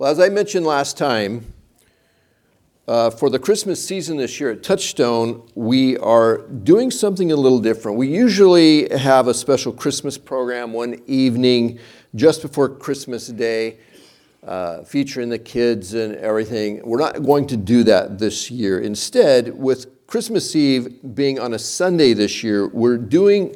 Well, as I mentioned last time, uh, for the Christmas season this year at Touchstone, we are doing something a little different. We usually have a special Christmas program one evening just before Christmas Day, uh, featuring the kids and everything. We're not going to do that this year. Instead, with Christmas Eve being on a Sunday this year, we're doing,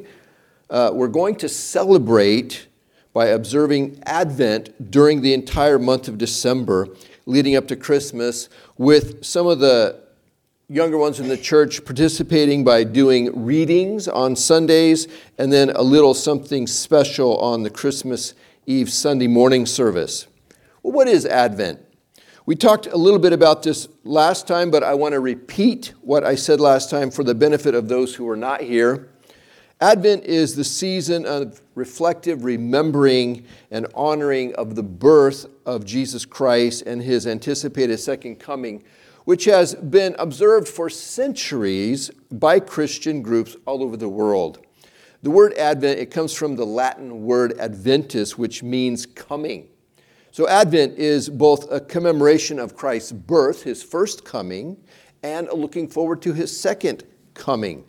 uh, we're going to celebrate by observing Advent during the entire month of December leading up to Christmas, with some of the younger ones in the church participating by doing readings on Sundays and then a little something special on the Christmas Eve Sunday morning service. Well, what is Advent? We talked a little bit about this last time, but I want to repeat what I said last time for the benefit of those who are not here. Advent is the season of reflective remembering and honoring of the birth of Jesus Christ and his anticipated second coming, which has been observed for centuries by Christian groups all over the world. The word Advent, it comes from the Latin word adventus, which means coming. So Advent is both a commemoration of Christ's birth, his first coming, and a looking forward to his second coming.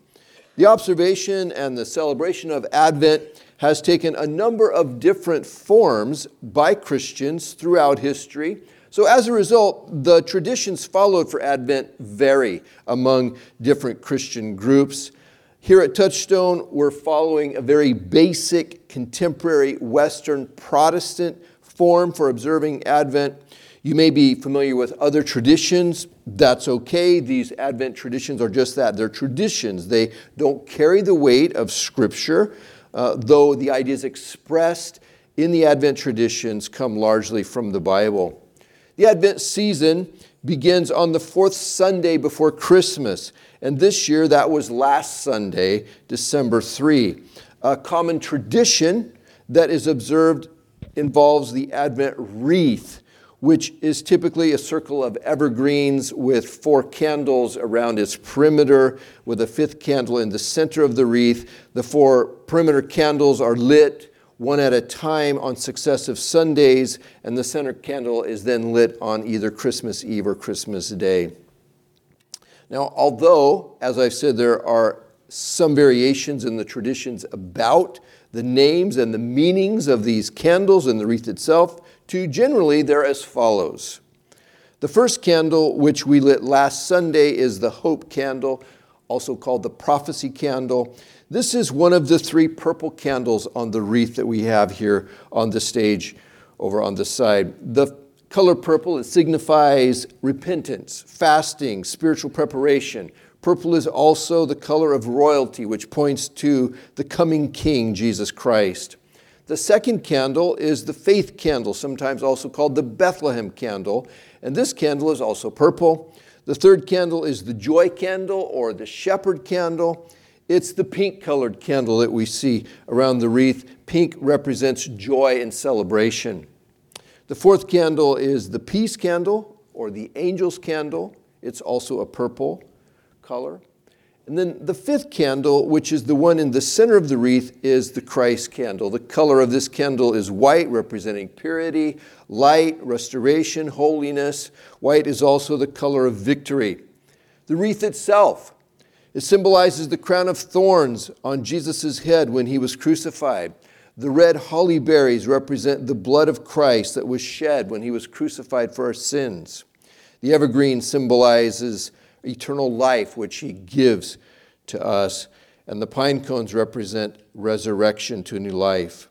The observation and the celebration of Advent has taken a number of different forms by Christians throughout history. So, as a result, the traditions followed for Advent vary among different Christian groups. Here at Touchstone, we're following a very basic contemporary Western Protestant form for observing Advent. You may be familiar with other traditions. That's okay. These Advent traditions are just that. They're traditions. They don't carry the weight of Scripture, uh, though the ideas expressed in the Advent traditions come largely from the Bible. The Advent season begins on the fourth Sunday before Christmas, and this year that was last Sunday, December 3. A common tradition that is observed involves the Advent wreath which is typically a circle of evergreens with four candles around its perimeter, with a fifth candle in the center of the wreath. The four perimeter candles are lit one at a time on successive Sundays, and the center candle is then lit on either Christmas Eve or Christmas Day. Now, although, as I've said, there are some variations in the traditions about the names and the meanings of these candles and the wreath itself, to generally they're as follows. The first candle, which we lit last Sunday, is the hope candle, also called the prophecy candle. This is one of the three purple candles on the wreath that we have here on the stage over on the side. The color purple, it signifies repentance, fasting, spiritual preparation. Purple is also the color of royalty, which points to the coming King, Jesus Christ. The second candle is the faith candle, sometimes also called the Bethlehem candle, and this candle is also purple. The third candle is the joy candle or the shepherd candle. It's the pink colored candle that we see around the wreath. Pink represents joy and celebration. The fourth candle is the peace candle or the angel's candle. It's also a purple color. And then the fifth candle, which is the one in the center of the wreath, is the Christ candle. The color of this candle is white, representing purity, light, restoration, holiness. White is also the color of victory. The wreath itself, it symbolizes the crown of thorns on Jesus' head when he was crucified. The red holly berries represent the blood of Christ that was shed when he was crucified for our sins. The evergreen symbolizes eternal life which he gives to us. And the pine cones represent resurrection to new life.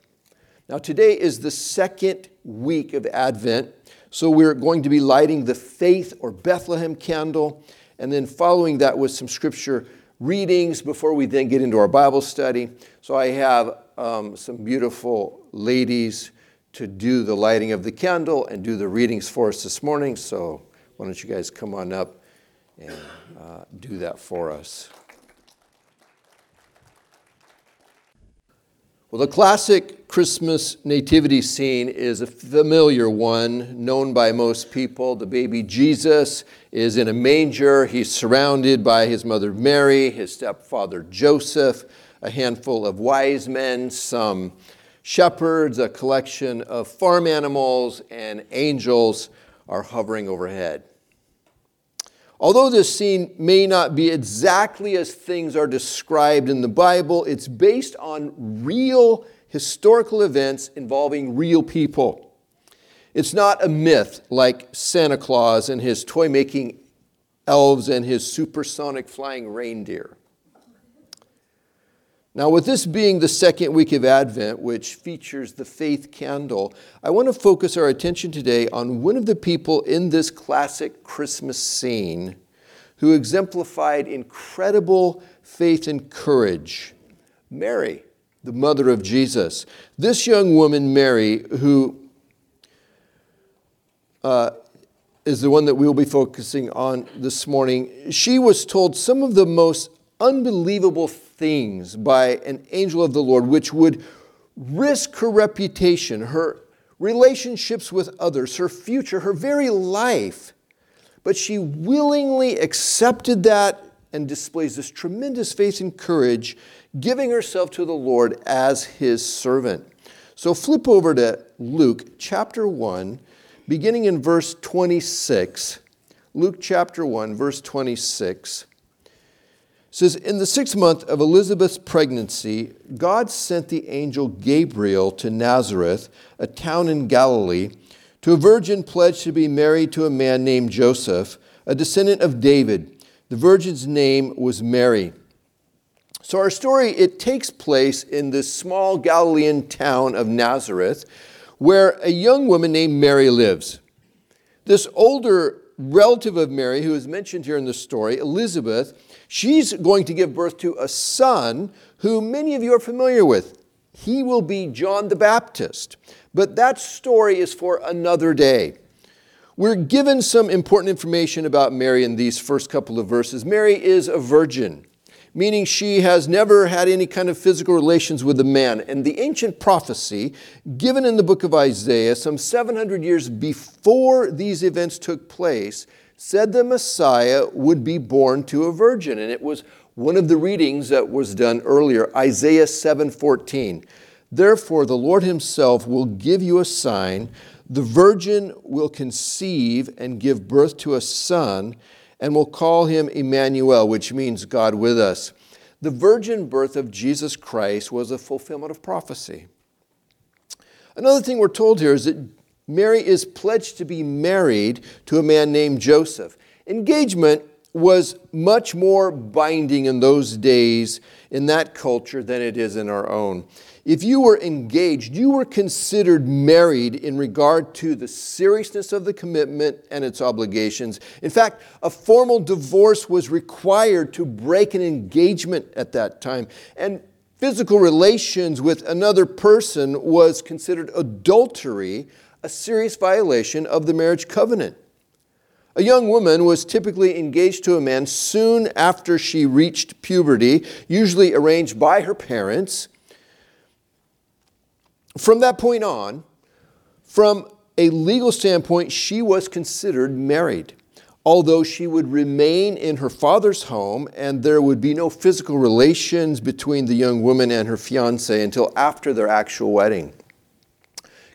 Now, today is the second week of Advent, so we're going to be lighting the faith or Bethlehem candle, and then following that with some scripture readings before we then get into our Bible study. So, I have um, some beautiful ladies to do the lighting of the candle and do the readings for us this morning. So, why don't you guys come on up? And uh, do that for us. Well, the classic Christmas nativity scene is a familiar one, known by most people. The baby Jesus is in a manger. He's surrounded by his mother Mary, his stepfather Joseph, a handful of wise men, some shepherds, a collection of farm animals, and angels are hovering overhead. Although this scene may not be exactly as things are described in the Bible, it's based on real historical events involving real people. It's not a myth like Santa Claus and his toy making elves and his supersonic flying reindeer. Now, with this being the second week of Advent, which features the faith candle, I want to focus our attention today on one of the people in this classic Christmas scene who exemplified incredible faith and courage Mary, the mother of Jesus. This young woman, Mary, who uh, is the one that we will be focusing on this morning, she was told some of the most unbelievable things by an angel of the Lord, which would risk her reputation, her relationships with others, her future, her very life. But she willingly accepted that and displays this tremendous faith and courage, giving herself to the Lord as his servant. So flip over to Luke chapter 1, beginning in verse 26. Luke chapter 1, verse 26 says, In the sixth month of Elizabeth's pregnancy, God sent the angel Gabriel to Nazareth, a town in Galilee, to a virgin pledged to be married to a man named Joseph, a descendant of David. The virgin's name was Mary. So our story it takes place in this small Galilean town of Nazareth where a young woman named Mary lives. This older relative of Mary who is mentioned here in the story, Elizabeth, She's going to give birth to a son who many of you are familiar with. He will be John the Baptist. But that story is for another day. We're given some important information about Mary in these first couple of verses. Mary is a virgin, meaning she has never had any kind of physical relations with a man. And the ancient prophecy given in the book of Isaiah, some 700 years before these events took place, said the Messiah would be born to a virgin. And it was one of the readings that was done earlier, Isaiah 7:14. Therefore the Lord himself will give you a sign, the virgin will conceive and give birth to a son and will call him Emmanuel, which means God with us. The virgin birth of Jesus Christ was a fulfillment of prophecy. Another thing we're told here is that Mary is pledged to be married to a man named Joseph. Engagement was much more binding in those days in that culture than it is in our own. If you were engaged, you were considered married in regard to the seriousness of the commitment and its obligations. In fact, a formal divorce was required to break an engagement at that time. And physical relations with another person was considered adultery a serious violation of the marriage covenant. A young woman was typically engaged to a man soon after she reached puberty, usually arranged by her parents. From that point on, from a legal standpoint, she was considered married, although she would remain in her father's home and there would be no physical relations between the young woman and her fiance until after their actual wedding.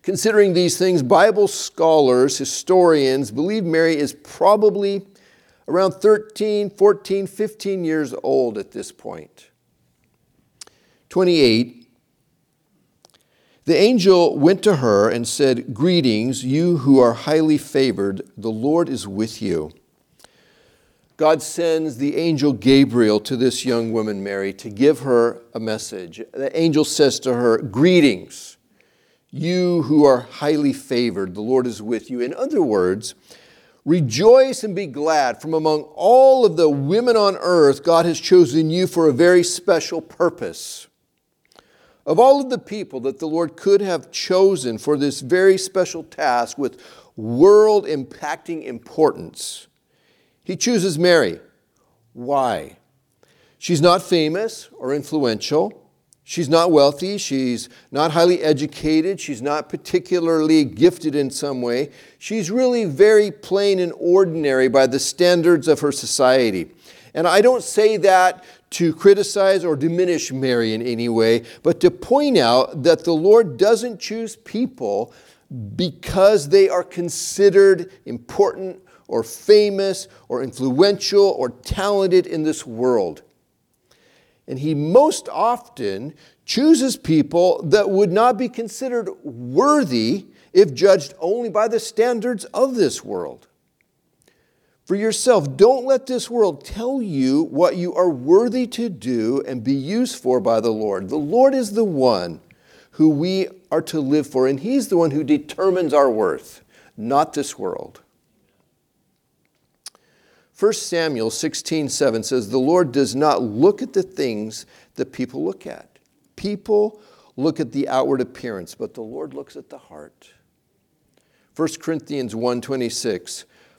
Considering these things, Bible scholars, historians believe Mary is probably around 13, 14, 15 years old at this point. 28. The angel went to her and said, Greetings, you who are highly favored, the Lord is with you. God sends the angel Gabriel to this young woman, Mary, to give her a message. The angel says to her, Greetings. You who are highly favored, the Lord is with you. In other words, rejoice and be glad. From among all of the women on earth, God has chosen you for a very special purpose. Of all of the people that the Lord could have chosen for this very special task with world impacting importance, He chooses Mary. Why? She's not famous or influential. She's not wealthy. She's not highly educated. She's not particularly gifted in some way. She's really very plain and ordinary by the standards of her society. And I don't say that to criticize or diminish Mary in any way, but to point out that the Lord doesn't choose people because they are considered important or famous or influential or talented in this world. And He most often chooses people that would not be considered worthy if judged only by the standards of this world for yourself. Don't let this world tell you what you are worthy to do and be used for by the Lord. The Lord is the one who we are to live for, and He's the one who determines our worth, not this world. 1 Samuel 16 7 says, The Lord does not look at the things that people look at. People look at the outward appearance, but the Lord looks at the heart. 1 Corinthians 1 26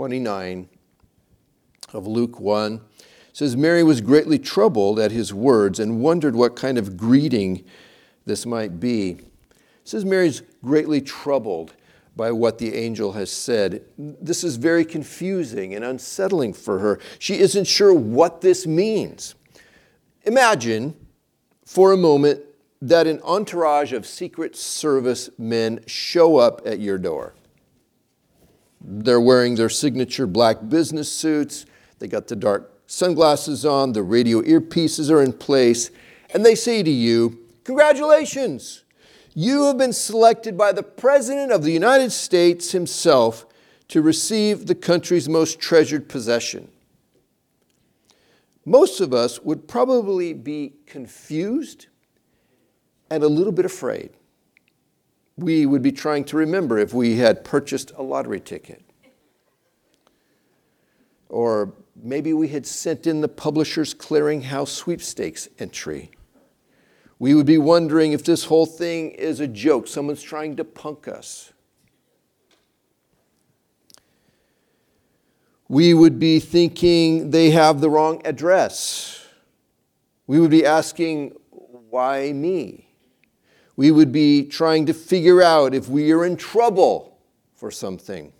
29 of Luke 1 says Mary was greatly troubled at his words and wondered what kind of greeting this might be. It says Mary's greatly troubled by what the angel has said. This is very confusing and unsettling for her. She isn't sure what this means. Imagine for a moment that an entourage of Secret Service men show up at your door. They're wearing their signature black business suits. They got the dark sunglasses on, the radio earpieces are in place, and they say to you, Congratulations! You have been selected by the President of the United States himself to receive the country's most treasured possession. Most of us would probably be confused and a little bit afraid we would be trying to remember if we had purchased a lottery ticket. Or maybe we had sent in the Publishers Clearinghouse sweepstakes entry. We would be wondering if this whole thing is a joke, someone's trying to punk us. We would be thinking they have the wrong address. We would be asking, why me? We would be trying to figure out if we are in trouble for something.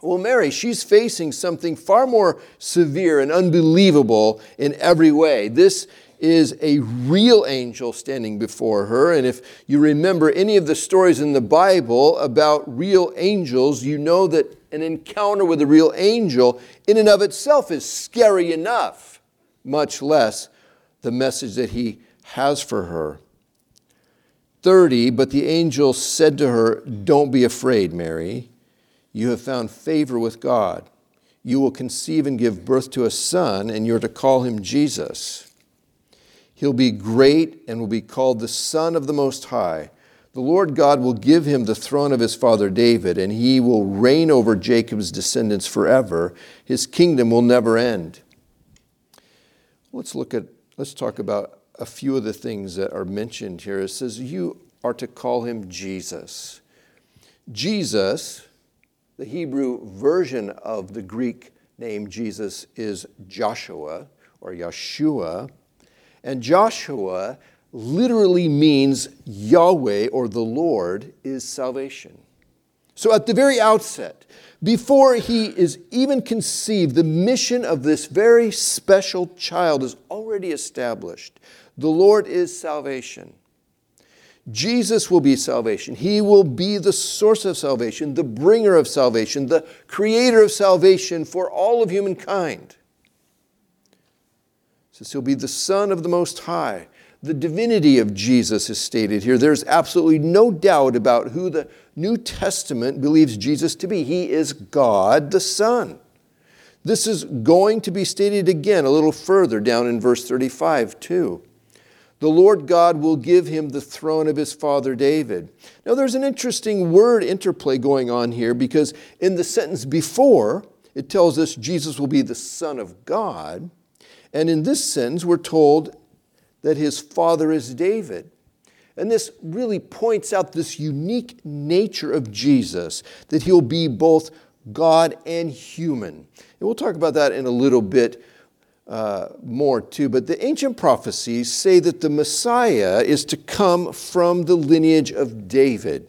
Well, Mary, she's facing something far more severe and unbelievable in every way. This is a real angel standing before her. And if you remember any of the stories in the Bible about real angels, you know that an encounter with a real angel, in and of itself, is scary enough, much less the message that he has for her. 30, but the angel said to her, Don't be afraid, Mary. You have found favor with God. You will conceive and give birth to a son, and you're to call him Jesus. He'll be great and will be called the Son of the Most High. The Lord God will give him the throne of his father David, and he will reign over Jacob's descendants forever. His kingdom will never end. Let's look at, let's talk about a few of the things that are mentioned here. It says, You are to call him Jesus. Jesus, the Hebrew version of the Greek name Jesus, is Joshua or Yeshua. And Joshua literally means Yahweh or the Lord is salvation. So at the very outset, before he is even conceived, the mission of this very special child is already established. The Lord is salvation. Jesus will be salvation. He will be the source of salvation, the bringer of salvation, the creator of salvation for all of humankind. Says he'll be the Son of the Most High. The divinity of Jesus is stated here. There's absolutely no doubt about who the New Testament believes Jesus to be. He is God the Son. This is going to be stated again a little further down in verse 35, too the Lord God will give him the throne of his father David. Now, there's an interesting word interplay going on here because in the sentence before, it tells us Jesus will be the Son of God. And in this sense, we're told that his father is David. And this really points out this unique nature of Jesus, that he'll be both God and human. And we'll talk about that in a little bit uh, more too. But the ancient prophecies say that the Messiah is to come from the lineage of David.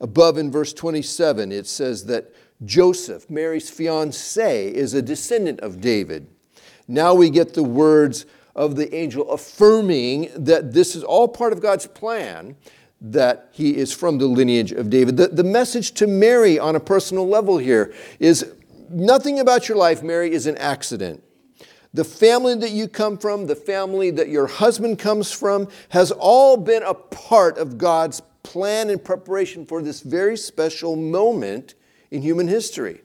Above in verse 27, it says that Joseph, Mary's fiance, is a descendant of David. Now we get the words of the angel affirming that this is all part of God's plan, that he is from the lineage of David. The, the message to Mary on a personal level here is nothing about your life, Mary, is an accident. The family that you come from, the family that your husband comes from, has all been a part of God's plan and preparation for this very special moment in human history.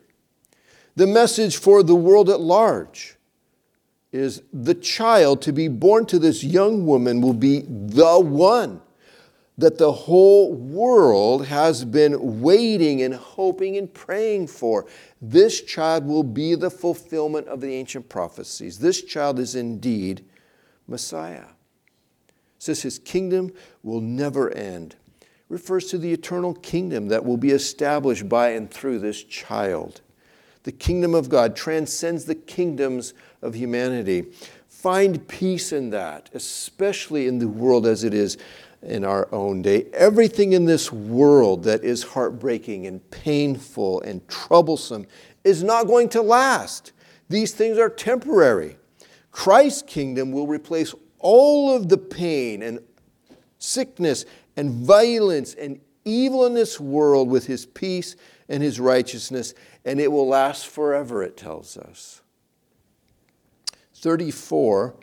The message for the world at large is the child to be born to this young woman will be the one that the whole world has been waiting and hoping and praying for. This child will be the fulfillment of the ancient prophecies. This child is indeed Messiah. It says his kingdom will never end. refers to the eternal kingdom that will be established by and through this child. The kingdom of God transcends the kingdoms of humanity. Find peace in that, especially in the world as it is in our own day. Everything in this world that is heartbreaking and painful and troublesome is not going to last. These things are temporary. Christ's kingdom will replace all of the pain and sickness and violence and evil in this world with his peace and his righteousness, and it will last forever, it tells us. 34.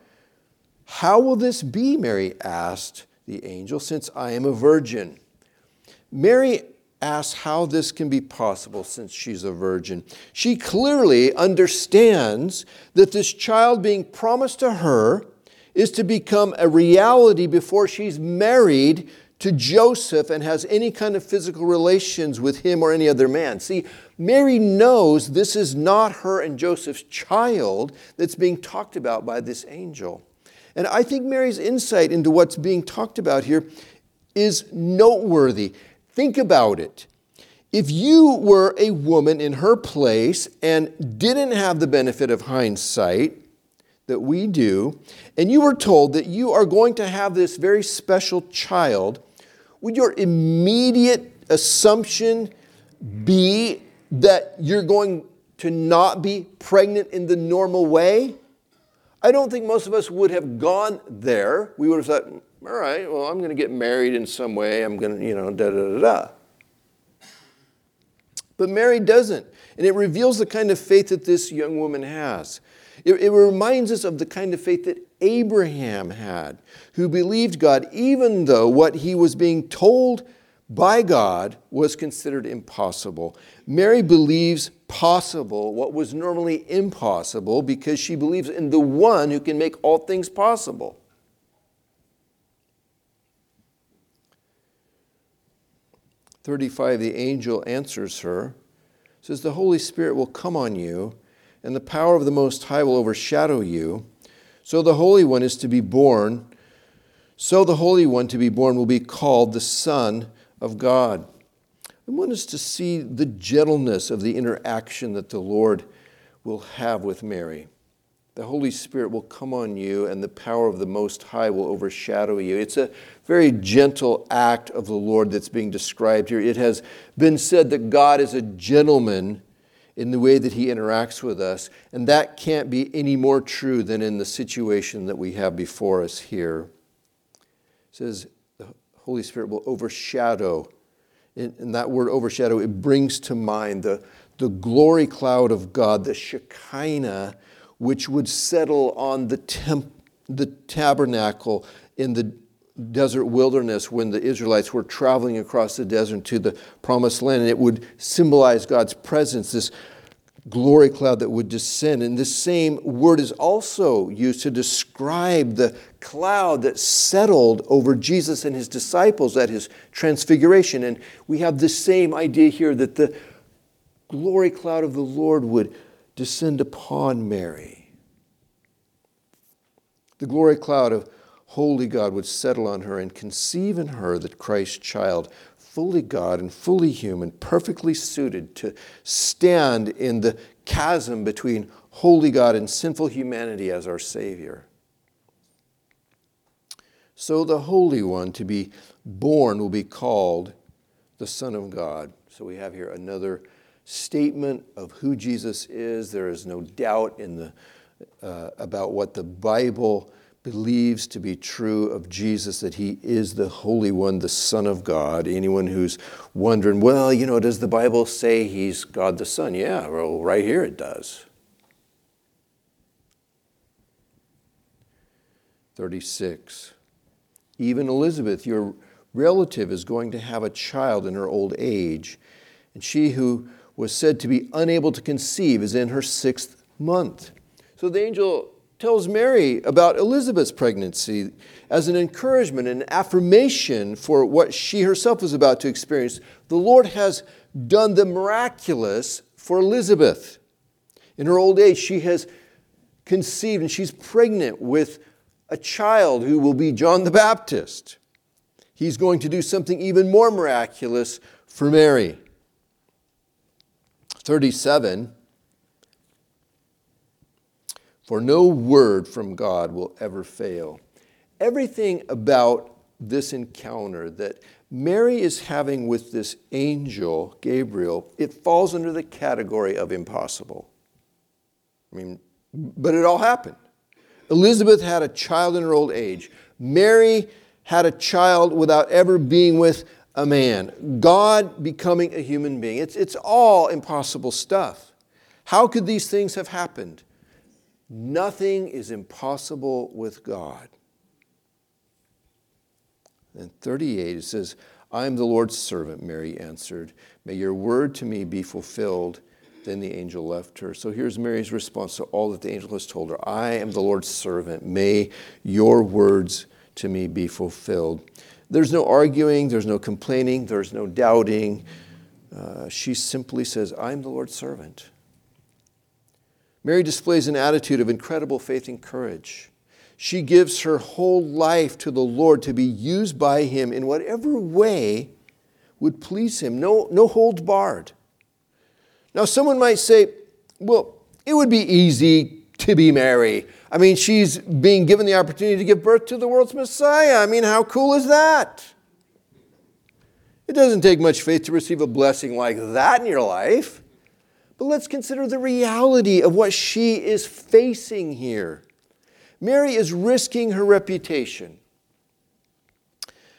How will this be? Mary asked the angel, since I am a virgin. Mary asks how this can be possible since she's a virgin. She clearly understands that this child being promised to her is to become a reality before she's married to Joseph and has any kind of physical relations with him or any other man. See, Mary knows this is not her and Joseph's child that's being talked about by this angel. And I think Mary's insight into what's being talked about here is noteworthy. Think about it. If you were a woman in her place and didn't have the benefit of hindsight that we do, and you were told that you are going to have this very special child, would your immediate assumption be that you're going to not be pregnant in the normal way? I don't think most of us would have gone there. We would have thought, all right, well, I'm going to get married in some way. I'm going to, you know, da da da da. But Mary doesn't. And it reveals the kind of faith that this young woman has. It, it, reminds us of the kind of faith that Abraham had, who believed God even though what he was being told by God was considered impossible. Mary believes possible what was normally impossible because she believes in the one who can make all things possible. Thirty-five. The angel answers her, says, "The Holy Spirit will come on you, and the power of the Most High will overshadow you. So the Holy One is to be born. So the Holy One to be born will be called the Son." of God. I want us to see the gentleness of the interaction that the Lord will have with Mary. The Holy Spirit will come on you, and the power of the Most High will overshadow you. It's a very gentle act of the Lord that's being described here. It has been said that God is a gentleman in the way that he interacts with us, and that can't be any more true than in the situation that we have before us here. It says, the Holy Spirit will overshadow. And that word overshadow, it brings to mind the, the glory cloud of God, the Shekinah, which would settle on the, temp, the tabernacle in the desert wilderness when the Israelites were traveling across the desert to the promised land. And it would symbolize God's presence, this glory cloud that would descend. And this same word is also used to describe the cloud that settled over Jesus and his disciples at his transfiguration. And we have the same idea here that the glory cloud of the Lord would descend upon Mary. The glory cloud of holy God would settle on her and conceive in her the Christ child, fully God and fully human, perfectly suited to stand in the chasm between holy God and sinful humanity as our Savior. So the Holy One to be born will be called the Son of God. So we have here another statement of who Jesus is. There is no doubt in the, uh, about what the Bible believes to be true of Jesus, that he is the Holy One, the Son of God. Anyone who's wondering, well, you know, does the Bible say he's God the Son? Yeah, well, right here it does. 36. Even Elizabeth, your relative, is going to have a child in her old age, and she who was said to be unable to conceive is in her sixth month. So the angel tells Mary about Elizabeth's pregnancy as an encouragement, an affirmation for what she herself was about to experience. The Lord has done the miraculous for Elizabeth. In her old age, she has conceived and she's pregnant with a child who will be John the Baptist. He's going to do something even more miraculous for Mary. 37 For no word from God will ever fail. Everything about this encounter that Mary is having with this angel, Gabriel, it falls under the category of impossible. I mean, but it all happened. Elizabeth had a child in her old age. Mary had a child without ever being with a man. God becoming a human being. It's, it's all impossible stuff. How could these things have happened? Nothing is impossible with God. And 38, it says, I am the Lord's servant, Mary answered. May your word to me be fulfilled. Then the angel left her. So here's Mary's response to all that the angel has told her I am the Lord's servant. May your words to me be fulfilled. There's no arguing, there's no complaining, there's no doubting. Uh, she simply says, I'm the Lord's servant. Mary displays an attitude of incredible faith and courage. She gives her whole life to the Lord to be used by Him in whatever way would please Him, no, no holds barred. Now, someone might say, well, it would be easy to be Mary. I mean, she's being given the opportunity to give birth to the world's Messiah. I mean, how cool is that? It doesn't take much faith to receive a blessing like that in your life. But let's consider the reality of what she is facing here. Mary is risking her reputation.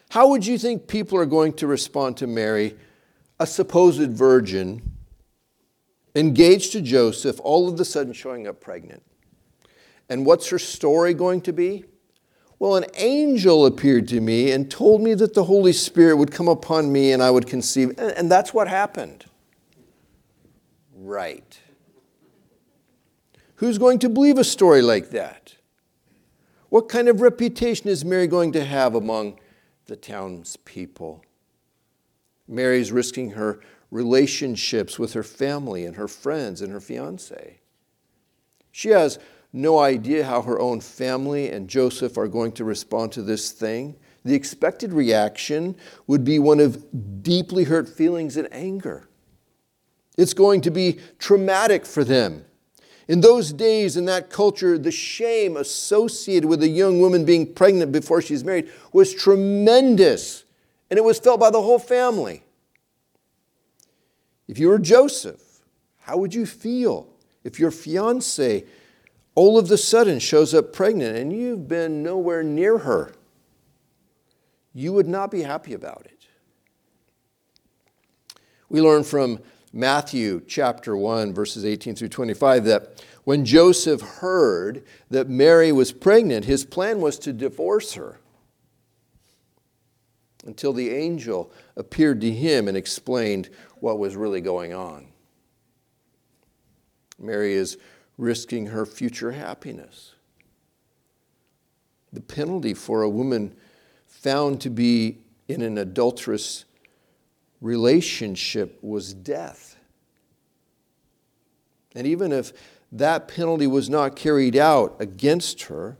How would you think people are going to respond to Mary, a supposed virgin, engaged to Joseph, all of a sudden showing up pregnant? And what's her story going to be? Well, an angel appeared to me and told me that the Holy Spirit would come upon me and I would conceive. And that's what happened. Right. Who's going to believe a story like that? What kind of reputation is Mary going to have among the townspeople? Mary's risking her relationships with her family and her friends and her fiance. She has no idea how her own family and Joseph are going to respond to this thing. The expected reaction would be one of deeply hurt feelings and anger. It's going to be traumatic for them. In those days, in that culture, the shame associated with a young woman being pregnant before she's married was tremendous, and it was felt by the whole family. If you were Joseph, how would you feel if your fiance all of the sudden shows up pregnant and you've been nowhere near her? You would not be happy about it. We learn from Matthew chapter 1, verses 18 through 25, that when Joseph heard that Mary was pregnant, his plan was to divorce her until the angel appeared to him and explained what was really going on. Mary is risking her future happiness. The penalty for a woman found to be in an adulterous relationship was death. And even if that penalty was not carried out against her,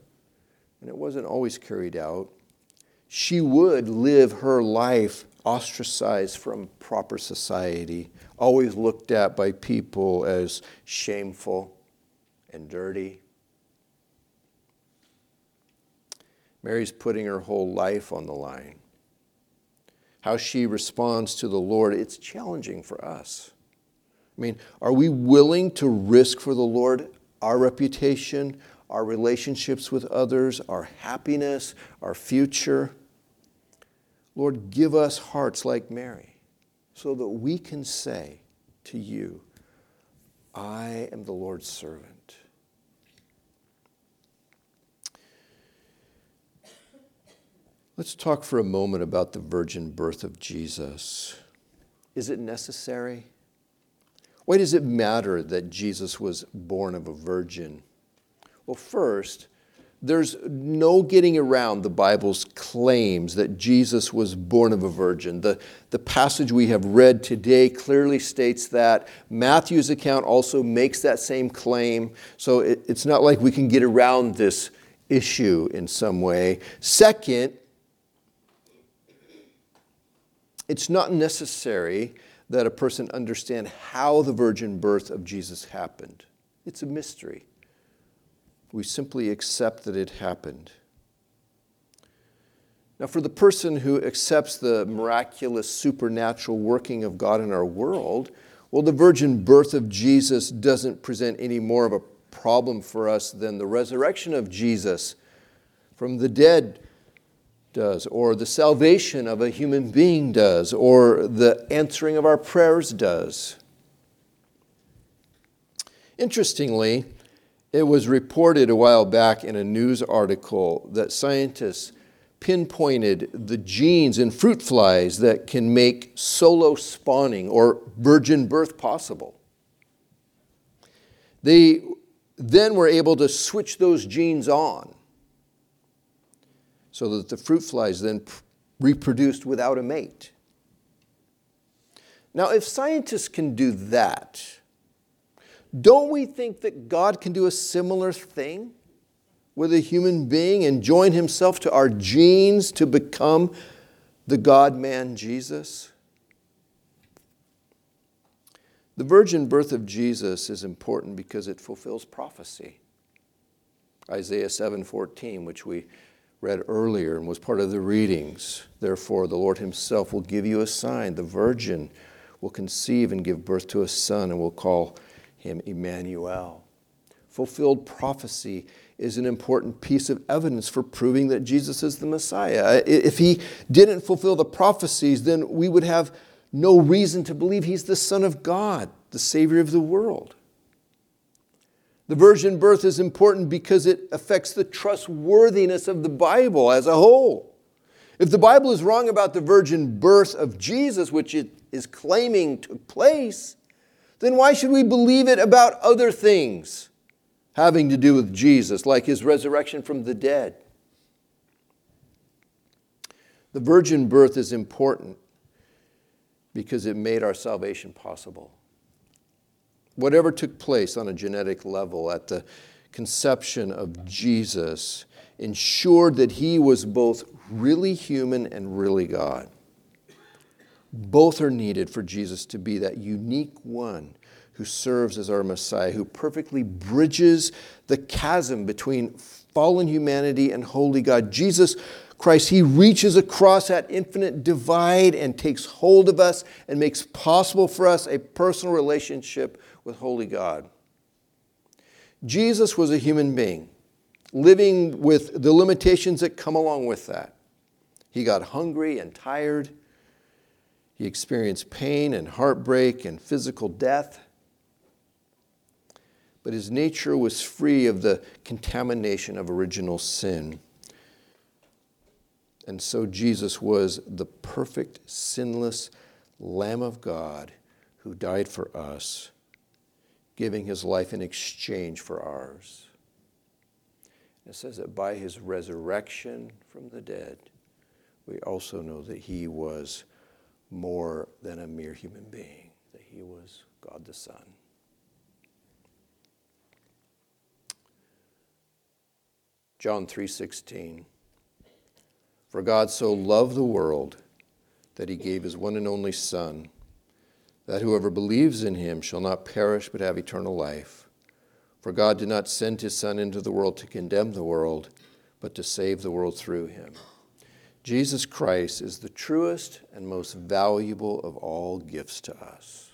and it wasn't always carried out, she would live her life ostracized from proper society, always looked at by people as shameful and dirty. Mary's putting her whole life on the line. How she responds to the Lord, it's challenging for us. I mean, are we willing to risk for the Lord our reputation, our relationships with others, our happiness, our future? Lord, give us hearts like Mary so that we can say to you, I am the Lord's servant. Let's talk for a moment about the virgin birth of Jesus. Is it necessary? Why does it matter that Jesus was born of a virgin? Well, first, there's no getting around the Bible's claims that Jesus was born of a virgin. The, the passage we have read today clearly states that. Matthew's account also makes that same claim. So it, it's not like we can get around this issue in some way. Second, it's not necessary that a person understand how the virgin birth of Jesus happened. It's a mystery. We simply accept that it happened. Now, for the person who accepts the miraculous supernatural working of God in our world, well, the virgin birth of Jesus doesn't present any more of a problem for us than the resurrection of Jesus from the dead does, or the salvation of a human being does, or the answering of our prayers does. Interestingly, it was reported a while back in a news article that scientists pinpointed the genes in fruit flies that can make solo spawning or virgin birth possible. They then were able to switch those genes on so that the fruit flies then reproduced without a mate. Now, if scientists can do that, don't we think that God can do a similar thing with a human being and join himself to our genes to become the God man Jesus? The virgin birth of Jesus is important because it fulfills prophecy. Isaiah 7:14, which we read earlier and was part of the readings. Therefore, the Lord Himself will give you a sign. The virgin will conceive and give birth to a son and will call him Emmanuel. Fulfilled prophecy is an important piece of evidence for proving that Jesus is the Messiah. If he didn't fulfill the prophecies, then we would have no reason to believe he's the Son of God, the Savior of the world. The virgin birth is important because it affects the trustworthiness of the Bible as a whole. If the Bible is wrong about the virgin birth of Jesus, which it is claiming took place, then why should we believe it about other things having to do with Jesus, like his resurrection from the dead? The virgin birth is important because it made our salvation possible. Whatever took place on a genetic level at the conception of Jesus ensured that he was both really human and really God. Both are needed for Jesus to be that unique one who serves as our Messiah, who perfectly bridges the chasm between fallen humanity and holy God. Jesus Christ, He reaches across that infinite divide and takes hold of us and makes possible for us a personal relationship with holy God. Jesus was a human being, living with the limitations that come along with that. He got hungry and tired. He experienced pain and heartbreak and physical death. But his nature was free of the contamination of original sin. And so Jesus was the perfect, sinless Lamb of God who died for us giving his life in exchange for ours. It says that by his resurrection from the dead, we also know that he was more than a mere human being, that he was God the Son. John 3:16 For God so loved the world that he gave his one and only son that whoever believes in him shall not perish but have eternal life. For God did not send his son into the world to condemn the world, but to save the world through him. Jesus Christ is the truest and most valuable of all gifts to us.